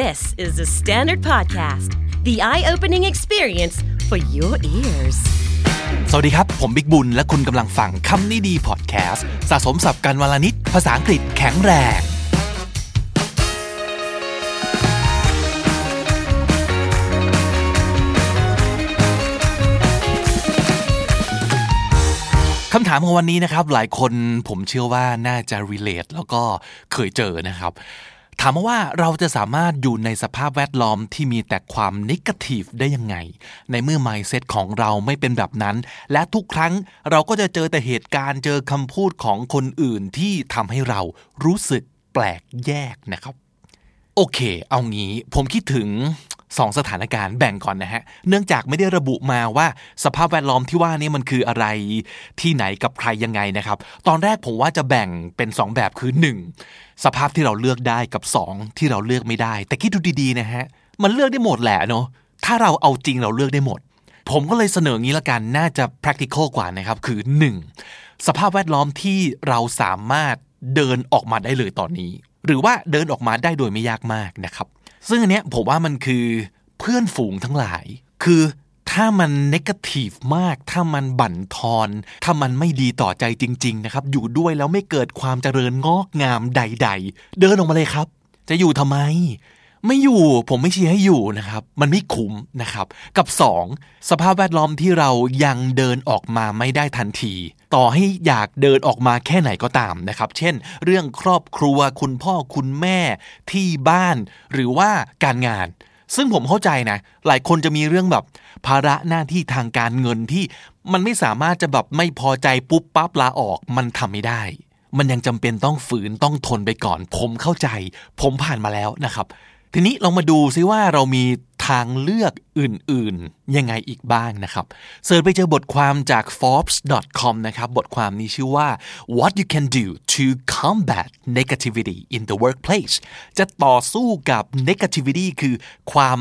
This is the Standard Podcast, the eye opening experience for your ears. สวัสดีครับ ผมบิ๊กบุญ และคุณกำลังฟังคำนี้ดีพอดแคสต์สะสมสับกันวลนิด ภาษาอังกฤษแข็งแรง คำถามของวันนี้นะครับ หลายคนผมเชื่อว่าน่าจะ relate แล้วก็เคยเจอนะครับ ถามมาว่าเราจะสามารถอยู่ในสภาพแวดล้อมที่มีแต่ความ negative ได้ยังไง ในเมื่อ mindset ของเราไม่เป็นแบบนั้น และทุกครั้งเราก็จะเจอแต่เหตุการณ์เจอคำพูดของคนอื่นที่ทำให้เรารู้สึกแปลกแยกนะครับ โอเค เอางี้ผมคิดถึง สองสถานการณ์แบ่งก่อนนะฮะ เนื่องจากไม่ได้ระบุมาว่าสภาพแวดล้อมที่ว่านี้มันคืออะไรที่ไหนกับใครยังไงนะครับ ตอนแรกผมว่าจะแบ่งเป็น 2 แบบคือ 1. สภาพที่เราเลือกได้กับ 2 ที่เราเลือกไม่ได้ แต่คิดดูดีๆนะฮะมันเลือกได้หมดแหละเนาะถ้าเราเอาจริงเราเลือกได้หมด ผมก็เลยเสนองี้ละกันน่าจะ practical กว่านะครับคือ 1. สภาพแวดล้อมที่เราสามารถเดินออกมาได้เลยตอนนี้ หรือว่าเดินออกมาได้โดยไม่ยากมากนะครับ ซึ่งอันเนี้ยผมว่ามันคือเพื่อนฝูงทั้งหลาย คือถ้ามันนกาทีฟมาก ถ้ามันบั่นทอน ถ้ามันไม่ดีต่อใจจริง ๆ นะครับ อยู่ด้วยแล้วไม่เกิดความเจริญงอกงามใด ๆ เดินออกมาเลยครับ จะอยู่ทำไม ไม่อยู่ผมไม่เชียร์ให้อยู่นะครับ มันไม่คุ้มนะครับ กับ 2. สภาพแวดล้อมที่เรายังเดินออกมาไม่ได้ทันที ต่อให้อยากเดินออกมาแค่ไหนก็ตามนะครับ เช่น เรื่องครอบครัวคุณพ่อคุณแม่ที่บ้าน หรือว่าการงาน ซึ่งผมเข้าใจนะ หลายคนจะมีเรื่องแบบ ภาระหน้าที่ทางการเงินที่มันไม่สามารถจะแบบไม่พอใจปุ๊บปั๊บลาออกมันทำไม่ได้มันยังจำเป็นต้องฝืนต้องทนไปก่อน ผมเข้าใจ ผมผ่านมาแล้วนะครับ ทีนี้ลองมาดูซิว่าเรามีทางเลือกอื่นๆ ยังไงอีกบ้างนะครับเสิร์ชไปเจอบทความจาก forbes.com นะครับ บทความนี้ชื่อว่า what you can do to combat negativity in the workplace จะต่อสู้กับ negativity คือความ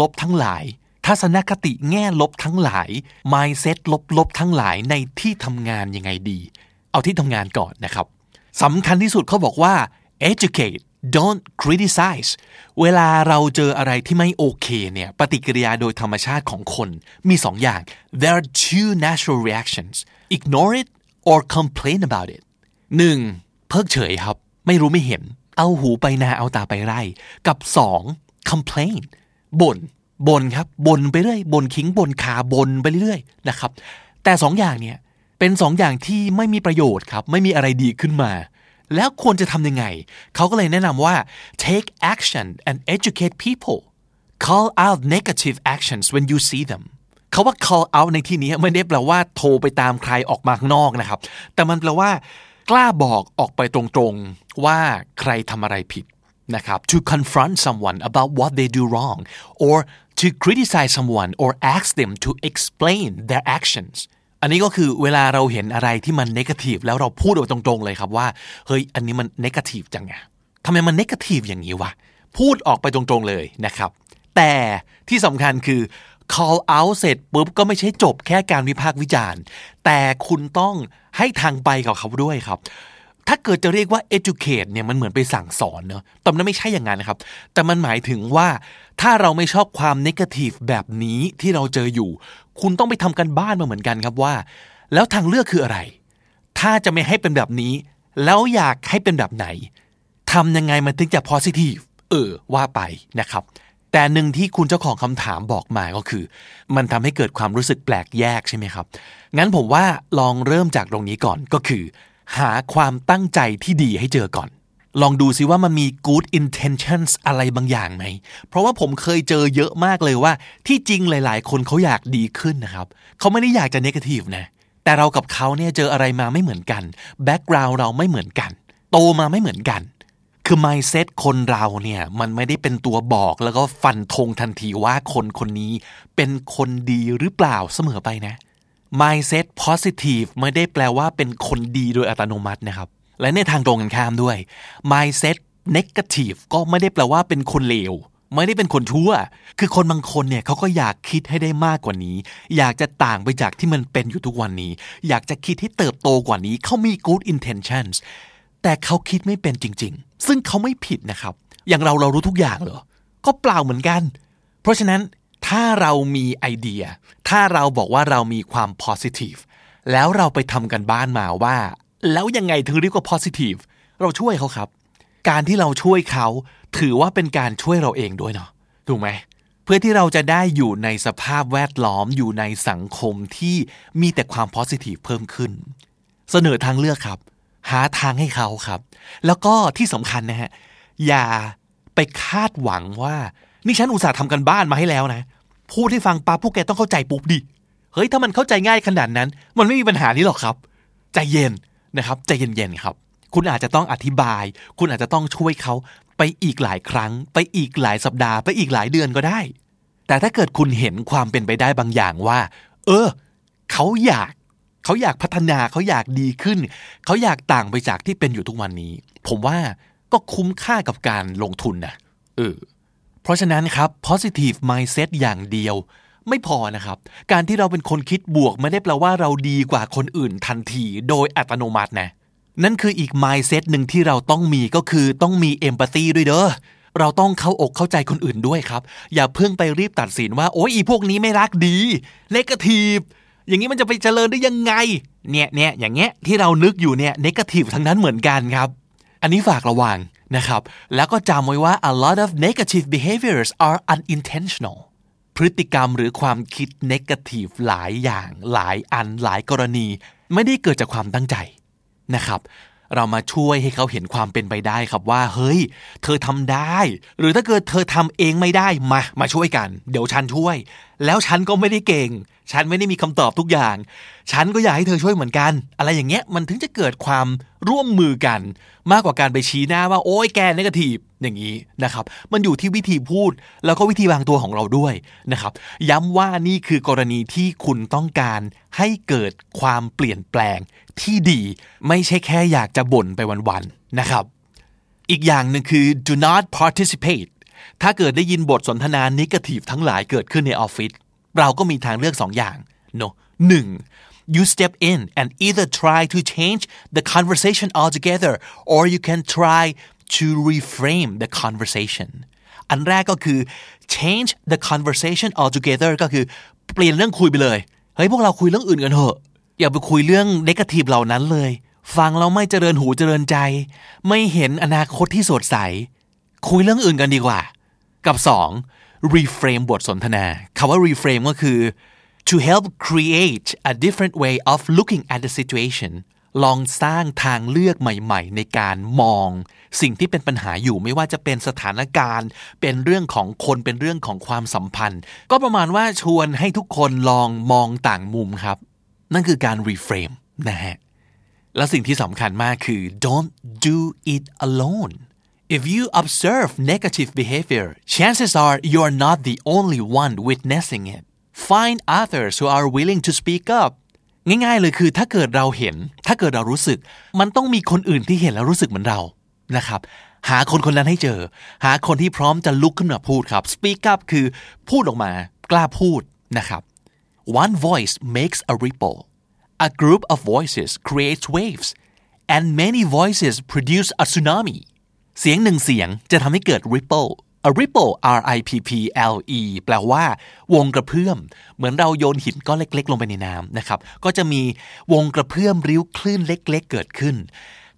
ลบๆทั้งหลาย ทัศนคติแง่ลบทั้งหลาย mindset ลบๆทั้งหลายในที่ทำงานยังไงดี เอาที่ทำงานก่อนนะครับสำคัญที่สุดเขาบอกว่า educate don't criticize เวลาเราเจออะไรที่ไม่โอเคเนี่ยปฏิกิริยาโดยธรรมชาติของคนมีสองอย่าง there are two natural reactions ignore it or complain about it หนึ่งเพิกเฉยครับ ไม่รู้ไม่เห็น เอาหูไปนาเอาตาไปไร่ กับสอง complain บ่นบ่นครับบ่นไปเรื่อยบ่นขิงบ่นขาบ่นไปเรื่อยนะครับ แต่สองอย่างเนี่ยเป็นสองอย่างที่ไม่มีประโยชน์ครับ ไม่มีอะไรดีขึ้นมา แล้วควรจะทำยังไง เขาก็เลยแนะนำว่า take action and educate people call out negative actions when you see them เขาว่า call out ในที่นี้ไม่ได้แปลว่าโทรไปตามใครออกมาข้างนอกนะครับ แต่มันแปลว่ากล้าบอกออกไปตรงๆว่าใครทำอะไรผิดนะครับ to confront someone about what they do wrong or to criticize someone or ask them to explain their actions อันนี้ก็คือเวลาเราเห็นอะไรที่มัน negative แล้วเราพูดออกตรงๆเลยครับว่า เฮ้ย อันนี้มัน negative จังไงทำไมมัน negative อย่างนี้วะ พูดออกไปตรงๆเลยนะครับ แต่ที่สำคัญคือ call out เสร็จปุ๊บก็ไม่ใช่จบแค่การวิพากษ์วิจารณ์ แต่คุณต้องให้ทางไปกับเขาด้วยครับ ถ้าเกิดจะเรียกว่า educate เนี่ยมันเหมือนไปสั่งสอนเนอะแต่มันไม่ใช่อย่างนั้นนะครับ แต่มันหมายถึงว่าถ้าเราไม่ชอบความ negative แบบนี้ที่เราเจออยู่ คุณต้องไปทำกันบ้านมาเหมือนกันครับว่า แล้วทางเลือกคืออะไร ถ้าจะไม่ให้เป็นแบบนี้ แล้วอยากให้เป็นแบบไหนทำยังไงมันถึงจะ positive เออว่าไปนะครับ แต่หนึ่งที่คุณเจ้าของคำถามบอกมาก็คือ มันทำให้เกิดความรู้สึกแปลกแยกใช่ไหมครับ งั้นผมว่าลองเริ่มจากตรงนี้ก่อนก็คือ หาความตั้งใจที่ดีให้เจอก่อน ลองดูซิว่ามันมี good intentions อะไรบางอย่างไหม เพราะว่าผมเคยเจอเยอะมากเลยว่า ที่จริงหลาย ๆ คนเขาอยากดีขึ้นนะครับ เขาไม่ได้อยากจะ negative นะ แต่เรากับเขาเนี่ยเจออะไรมาไม่เหมือนกัน background เราไม่เหมือนกัน โตมาไม่เหมือนกัน คือ mindset คนเราเนี่ยมันไม่ได้เป็นตัวบอกแล้วก็ฟันธงทันทีว่าคนคนนี้เป็นคนดีหรือเปล่าเสมอไปนะ mindset positive ไม่ได้แปลว่าเป็นคนดีโดยอัตโนมัตินะครับ และในทางตรงกันข้ามด้วย mindset negative ก็ไม่ได้แปลว่าเป็นคนเลวไม่ได้เป็นคนชั่ว คือคนบางคนเนี่ยเขาก็อยากคิดให้ได้มากกว่านี้ อยากจะต่างไปจากที่มันเป็นอยู่ทุกวันนี้ อยากจะคิดให้เติบโตกว่านี้ เขามี good intentions แต่เขาคิดไม่เป็นจริง ๆ ซึ่งเขาไม่ผิดนะครับ อย่างเราเรารู้ทุกอย่างเหรอ ก็เปล่าเหมือนกัน เพราะฉะนั้นถ้าเรามีไอเดีย ถ้าเราบอกว่าเรามีความ positive แล้วเราไปทำกันบ้านมาว่า แล้วยังไงถึงเรียกว่า positive เราช่วยเขาครับ การที่เราช่วยเขาถือว่าเป็นการช่วยเราเองด้วยเนาะถูกไหมเพื่อที่เราจะได้อยู่ในสภาพแวดล้อมอยู่ในสังคมที่มีแต่ความ positive เพิ่มขึ้น เสนอทางเลือกครับ หาทางให้เขาครับ แล้วก็ที่สำคัญนะฮะอย่าไปคาดหวังว่า นี่ฉันอุตส่าห์ทำกันบ้านมาให้แล้วนะ พูดให้ฟังปั๊บพวกแกต้องเข้าใจปุ๊บดิเฮ้ยถ้ามันเข้าใจง่ายขนาดนั้น มันไม่มีปัญหานี้หรอกครับ ใจเย็น นะครับใจเย็นๆครับ คุณอาจจะต้องอธิบาย คุณอาจจะต้องช่วยเขาไปอีกหลายครั้ง ไปอีกหลายสัปดาห์ไปอีกหลายเดือนก็ได้ แต่ถ้าเกิดคุณเห็นความเป็นไปได้บางอย่างว่า เออ เขาอยากเขาอยากพัฒนาเขาอยากดีขึ้น เขาอยากต่างไปจากที่เป็นอยู่ทุกวันนี้ ผมว่าก็คุ้มค่ากับการลงทุนนะเออเพราะฉะนั้นครับ positive mindset อย่างเดียว ไม่พอนะครับ การที่เราเป็นคนคิดบวกไม่ได้แปลว่าเราดีกว่าคนอื่นทันทีโดยอัตโนมัตินะ นั่นคืออีก mindset หนึ่งที่เราต้องมีก็คือต้องมี empathy ด้วยเด้อเราต้องเข้าอกเข้าใจคนอื่นด้วยครับ อย่าเพิ่งไปรีบตัดสินว่า โอ้ยอีพวกนี้ไม่รักดี negative อย่างนี้มันจะไปเจริญได้ยังไง เนี่ยเนี่ยอย่างเงี้ยที่เรานึกอยู่เนี่ย negative ทั้งนั้นเหมือนกันครับ อันนี้ฝากระวังนะครับ แล้วก็จำไว้ว่า a lot of negative behaviors are unintentional พฤติกรรมหรือความคิด negative หลายอย่างหลายอันหลายกรณี ไม่ได้เกิดจากความตั้งใจนะครับ เรามาช่วยให้เขาเห็นความเป็นไปได้ครับว่า เฮ้ย เธอทำได้ หรือถ้าเกิดเธอทำเองไม่ได้มา มาช่วยกัน เดี๋ยวฉันช่วย แล้วฉันก็ไม่ได้เก่ง ฉันไม่ได้มีคำตอบทุกอย่าง ฉันก็อยากให้เธอช่วยเหมือนกัน อะไรอย่างเงี้ยมันถึงจะเกิดความร่วมมือกัน มากกว่าการไปชี้หน้าว่าโอ้ยแกนกทีฟ อย่างนี้นะครับ มันอยู่ที่วิธีพูด แล้วก็วิธีวางตัวของเราด้วยนะครับ ย้ำว่านี่คือกรณีที่คุณต้องการให้เกิดความเปลี่ยนแปลงที่ดี ไม่ใช่แค่อยากจะบ่นไปวันๆนะครับ อีกอย่างหนึ่งคือ do not participate ถ้าเกิดได้ยินบทสนทนา negative ทั้งหลายเกิดขึ้นในออฟฟิศเราก็มีทางเลือกสองอย่างเนาะหนึ่ง you step in and either try to change the conversation altogether or you can try to reframe the conversation อันแรกก็คือ change the conversation altogether ก็คือเปลี่ยนเรื่องคุยไปเลย เฮ้ยพวกเราคุยเรื่องอื่นกันเถอะ อย่าไปคุยเรื่อง negative เหล่านั้นเลย ฟังเราไม่เจริญหูเจริญใจ ไม่เห็นอนาคตที่สดใส คุยเรื่องอื่นกันดีกว่า กับ 2. reframe บทสนทนาคำว่า reframe ก็คือ to help create a different way of looking at the situation ลองสร้างทางเลือกใหม่ ๆ ในการมอง สิ่งที่เป็นปัญหาอยู่ไม่ว่าจะเป็นสถานการณ์ เป็นเรื่องของคนเป็นเรื่องของความสัมพันธ์ ก็ประมาณว่าชวนให้ทุกคนลองมองต่างมุมครับ นั่นคือการ reframe นะฮะและสิ่งที่สำคัญมากคือ don't do it alone If you observe negative behavior, chances are you're not the only one witnessing it. Find others who are willing to speak up. ง่าย ๆ เลยคือถ้าเกิดเราเห็น ถ้าเกิดเรารู้สึก มันต้องมีคนอื่นที่เห็นแล้วรู้สึกเหมือนเรานะครับ หาคนคนนั้นให้เจอ หาคนที่พร้อมจะลุกขึ้นมาพูดครับ speak up คือพูดออกมากล้าพูดนะครับ one voice makes a ripple a group of voices creates waves and many voices produce a tsunami เสียงหนึ่งเสียงจะทำให้เกิด ripple a ripple r i p p l e แปลว่าวงกระเพื่อม เหมือนเราโยนหินก้อนเล็ก ๆ ลงไปในน้ำนะครับ ก็จะมีวงกระเพื่อมริ้วคลื่นเล็ก ๆ เกิดขึ้น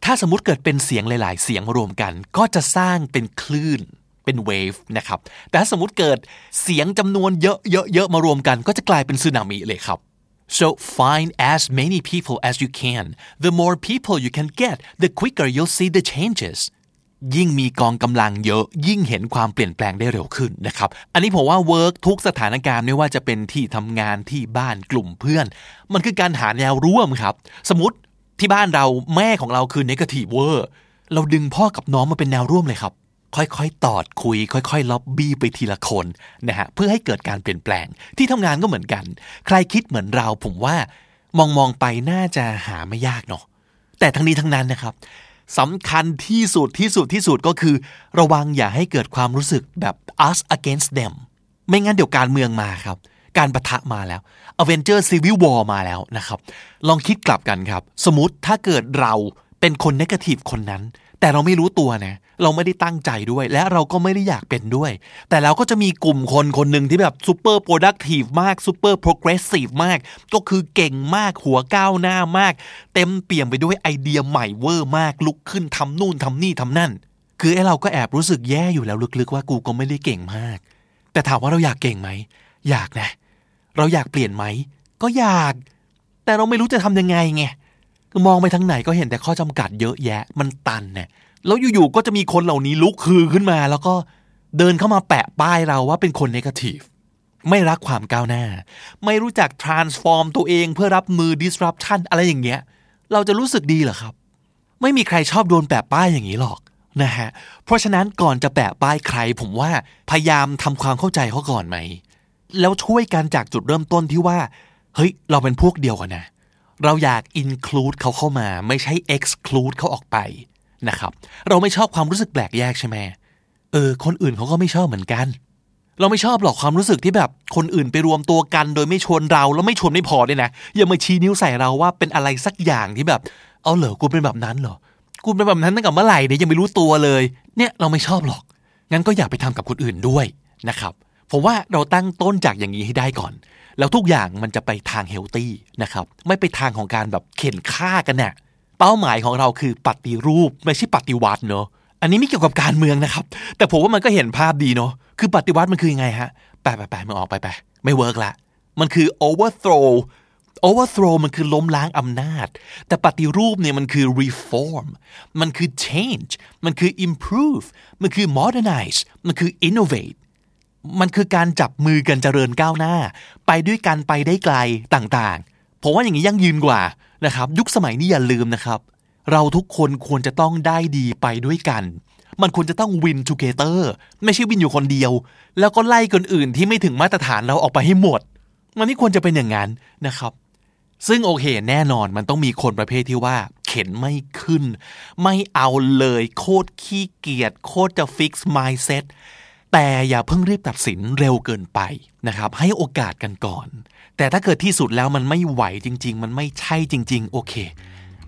ถ้าสมมติเกิดเป็นเสียงหลาย ๆ เสียงรวมกัน ก็จะสร้างเป็นคลื่นเป็นเวฟนะครับ แต่ถ้าสมมติเกิดเสียงจำนวนเยอะๆมารวมกัน ก็จะกลายเป็นสึนามิเลยครับ So find as many people as you can. The more people you can get, the quicker you'll see the changes. ยิ่งมีกองกำลังเยอะ ยิ่งเห็นความเปลี่ยนแปลงได้เร็วขึ้นนะครับ อันนี้ผมว่า work ทุกสถานการณ์ไม่ว่าจะเป็นที่ทำงานที่บ้านกลุ่มเพื่อน มันคือการหาแนวร่วมครับ สมมติที่บ้านเราแม่ของเราคือ negative เวอร์เราดึงพ่อกับน้องมาเป็นแนวร่วมเลยครับ ค่อยๆ ตอดคุย ค่อยๆ ล็อบบี้ไปทีละคนนะฮะเพื่อให้เกิดการเปลี่ยนแปลง ที่ทำงานก็เหมือนกัน ใครคิดเหมือนเราผมว่ามองมองไปน่าจะหาไม่ยากเนาะแต่ทั้งนี้ทั้งนั้นนะครับ สำคัญที่สุดที่สุดที่สุดก็คือ ระวังอย่าให้เกิดความรู้สึกแบบ us against them ไม่งั้นเดี๋ยวการเมืองมาครับ การปะทะมาแล้ว Avenger Civil War มาแล้วนะครับ ลองคิดกลับกันครับ สมมติถ้าเกิดเรา เป็นคน negative คนนั้น แต่เราไม่รู้ตัวนะเราไม่ได้ตั้งใจด้วย และเราก็ไม่ได้อยากเป็นด้วย แต่เราก็จะมีกลุ่มคนคนหนึ่งที่แบบ super productive มาก super progressive มาก ก็คือเก่งมากหัวก้าวหน้ามาก เต็มเปี่ยมไปด้วยไอเดียใหม่เวอร์มากลุกขึ้นทำนู่นทำนี่ทำนั่น คือไอเราก็แอบรู้สึกแย่อยู่แล้วลึกๆว่ากูก็ไม่ได้เก่งมาก แต่ถามว่าเราอยากเก่งไหมอยากนะ เราอยากเปลี่ยนไหมก็อยาก แต่เราไม่รู้จะทำยังไงไง มองไปทางไหนก็เห็นแต่ข้อจำกัดเยอะแยะ มันตันเนี่ยแล้วอยู่ๆก็จะมีคนเหล่านี้ลุกคือขึ้นมา แล้วก็เดินเข้ามาแปะป้ายเราว่าเป็นคนเนกาทีฟไม่รักความก้าวหน้า ไม่รู้จัก transform ตัวเองเพื่อรับมือ disruption อะไรอย่างเงี้ย เราจะรู้สึกดีเหรอครับ ไม่มีใครชอบโดนแปะป้ายอย่างนี้หรอกนะฮะ เพราะฉะนั้นก่อนจะแปะป้ายใคร ผมว่าพยายามทำความเข้าใจเขาก่อนไหม แล้วช่วยกันจากจุดเริ่มต้นที่ว่า เฮ้ย เราเป็นพวกเดียวกันนะ เราอยาก include เขาเข้ามาไม่ใช่ exclude เขาออกไปนะครับ เราไม่ชอบความรู้สึกแปลกแยกใช่ไหมเออ คนอื่นเขาก็ไม่ชอบเหมือนกัน เราไม่ชอบหรอกความรู้สึกที่แบบคนอื่นไปรวมตัวกัน โดยไม่ชวนเราแล้วไม่ชวนไม่พอด้วยนะอย่ามาชี้นิ้วใส่เราว่าเป็นอะไรสักอย่างที่แบบ เอาเหรอกูเป็นแบบนั้นเหรอกูเป็นแบบนั้นตั้งแต่เมื่อไหร่เนี่ยยังไม่รู้ตัวเลย เนี่ยเราไม่ชอบหรอกงั้นก็อย่าไปทำกับคนอื่นด้วยนะครับ ผมว่าเราตั้งต้นจากอย่างนี้ให้ได้ก่อน แล้วทุกอย่างมันจะไปทางเฮลตี้นะครับ ไม่ไปทางของการแบบเข็นฆ่ากันเนี่ยเป้าหมายของเราคือปฏิรูปไม่ใช่ปฏิวัติเนาะอันนี้ไม่เกี่ยวกับการเมืองนะครับ แต่ผมว่ามันก็เห็นภาพดีเนาะคือปฏิวัติมันคือยังไงฮะไปไปไปมึงออกไปไปไม่เวิร์กละมันคือ overthrow overthrow มันคือล้มล้างอำนาจ แต่ปฏิรูปเนี่ยมันคือ reform มันคือ change มันคือ improve มันคือ modernize มันคือ innovate มันคือการจับมือกันเจริญก้าวหน้า ไปด้วยกันไปได้ไกลต่างๆ ผมว่าอย่างนี้ยั่งยืนกว่านะครับ ยุคสมัยนี้อย่าลืมนะครับ เราทุกคนควรจะต้องได้ดีไปด้วยกัน มันควรจะต้อง win together ไม่ใช่วินอยู่คนเดียว แล้วก็ไล่คนอื่นที่ไม่ถึงมาตรฐานเราออกไปให้หมด มันไม่ควรจะเป็นอย่างนั้นนะครับ ซึ่งโอเคแน่นอนมันต้องมีคนประเภทที่ว่า เข็นไม่ขึ้น ไม่เอาเลยโคตรขี้เกียจโคตรจะ fix mindset แต่อย่าเพิ่งรีบตัดสินเร็วเกินไปนะครับ ให้โอกาสกันก่อน แต่ถ้าเกิดที่สุดแล้วมันไม่ไหวจริง ๆ มันไม่ใช่จริง ๆ โอเค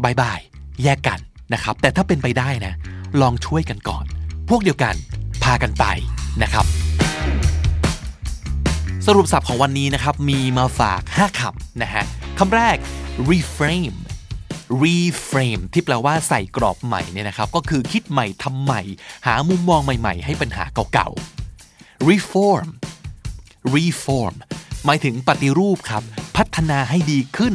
บายบายแยกกันนะครับ แต่ถ้าเป็นไปได้นะ ลองช่วยกันก่อน พวกเดียวกันพากันไปนะครับ สรุปศัพท์ของวันนี้นะครับ มีมาฝาก 5คำนะฮะคำแรก reframe reframe ที่แปลว่าใส่กรอบใหม่เนี่ยนะครับ ก็คือคิดใหม่ทำใหม่ หามุมมองใหม่ ๆ ให้ปัญหาเก่า reform reform หมายถึงปฏิรูปครับ พัฒนาให้ดีขึ้น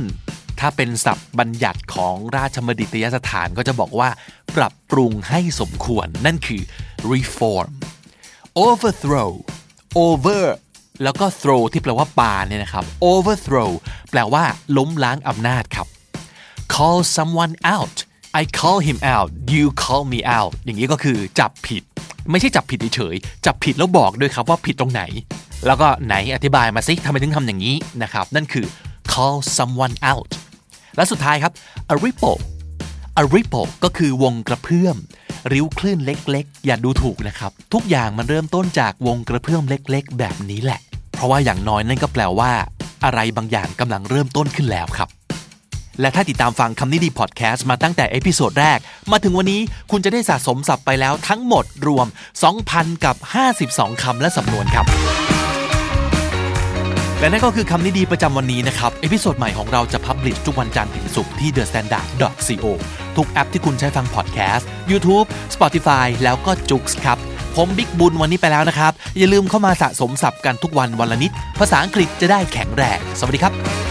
ถ้าเป็นศัพท์บัญญัติของราชมดิตยสถานก็จะบอกว่า ปรับปรุงให้สมควร นั่นคือ reform overthrow over แล้วก็ throw ที่แปลว่าปาเนี่ยนะครับ overthrow แปลว่า ล้มล้างอำนาจครับ call someone out I call him out you call me out อย่างนี้ก็คือจับผิด ไม่ใช่จับผิดเฉยๆจับผิดแล้วบอกด้วยครับว่าผิดตรงไหน แล้วก็ไหนอธิบายมาสิทำไมถึงทำอย่างนี้นะครับ นั่นคือ call someone out และสุดท้ายครับ a ripple a ripple ก็คือวงกระเพื่อม ริ้วคลื่นเล็กๆ อย่าดูถูกนะครับ ทุกอย่างมันเริ่มต้นจากวงกระเพื่อมเล็ก ๆ แบบนี้แหละ เพราะว่าอย่างน้อยนั่นก็แปลว่า อะไรบางอย่างกำลังเริ่มต้นขึ้นแล้วครับ และถ้าติดตามฟังคำนี้ดีพอดแคสต์มาตั้งแต่ episode แรก มาถึงวันนี้คุณจะได้สะสมศัพท์ไปแล้วทั้งหมดรวม 2,000 กับ 52 คำและสำนวนครับ และนั่นก็คือคำนี้ดีประจำวันนี้นะครับ episode ใหม่ของเราจะ publish ทุกวันจันทร์ถึงศุกร์ที่ The Standard co ทุกแอปที่คุณใช้ฟังพอดแคสต์ YouTube Spotify แล้วก็ JOOX ครับผมบิ๊กบุญวันนี้ไปแล้วนะครับ อย่าลืมเข้ามาสะสมศัพท์กันทุกวันวันละนิด ภาษาอังกฤษจะได้แข็งแรง สวัสดีครับ